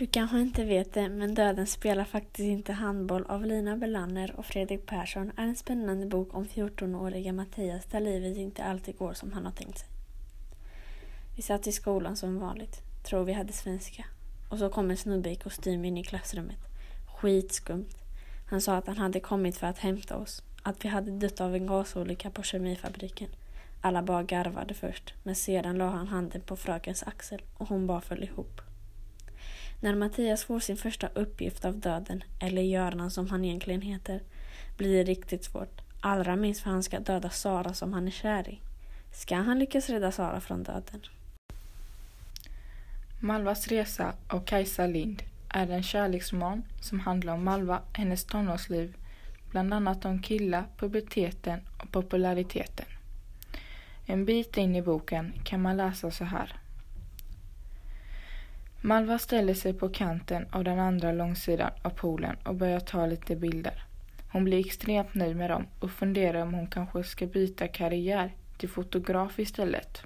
Du kanske inte vet det, men Döden spelar faktiskt inte handboll av Lina Belanner och Fredrik Persson är en spännande bok om 14-åriga Mattias där livet inte alltid går som han har tänkt sig. Vi satt i skolan som vanligt, tror vi hade svenska. Och så kom en snubbe i kostym in i klassrummet. Skitskumt. Han sa att han hade kommit för att hämta oss. Att vi hade dött av en gasolycka på kemifabriken. Alla bara garvade först, men sedan la han handen på frökens axel och hon bara föll ihop. När Mattias får sin första uppgift av döden, eller Göran som han egentligen heter, blir det riktigt svårt. Allra minst för han ska döda Sara som han är kär i. Ska han lyckas rädda Sara från döden? Malvas resa av Kajsa Lind är en kärleksroman som handlar om Malva, hennes tonårsliv, bland annat om killar, puberteten och populariteten. En bit in i boken kan man läsa så här. Malva ställer sig på kanten av den andra långsidan av poolen och börjar ta lite bilder. Hon blir extremt nöjd med dem och funderar om hon kanske ska byta karriär till fotograf istället.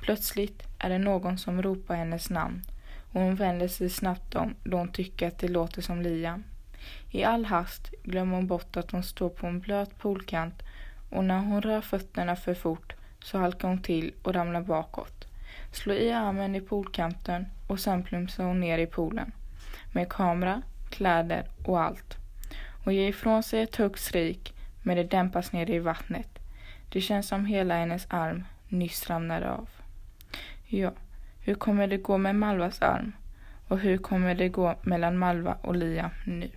Plötsligt är det någon som ropar hennes namn och hon vänder sig snabbt om då hon tycker att det låter som Liam. I all hast glömmer hon bort att hon står på en blöt poolkant och när hon rör fötterna för fort så halkar hon till och ramlar bakåt. Slå i armen i poolkanten och sen plumsar hon ner i poolen. Med kamera, kläder och allt. Hon ger ifrån sig ett högt skrik men det dämpas ner i vattnet. Det känns som hela hennes arm nyss ramlade av. Ja, hur kommer det gå med Malvas arm? Och hur kommer det gå mellan Malva och Lia nu?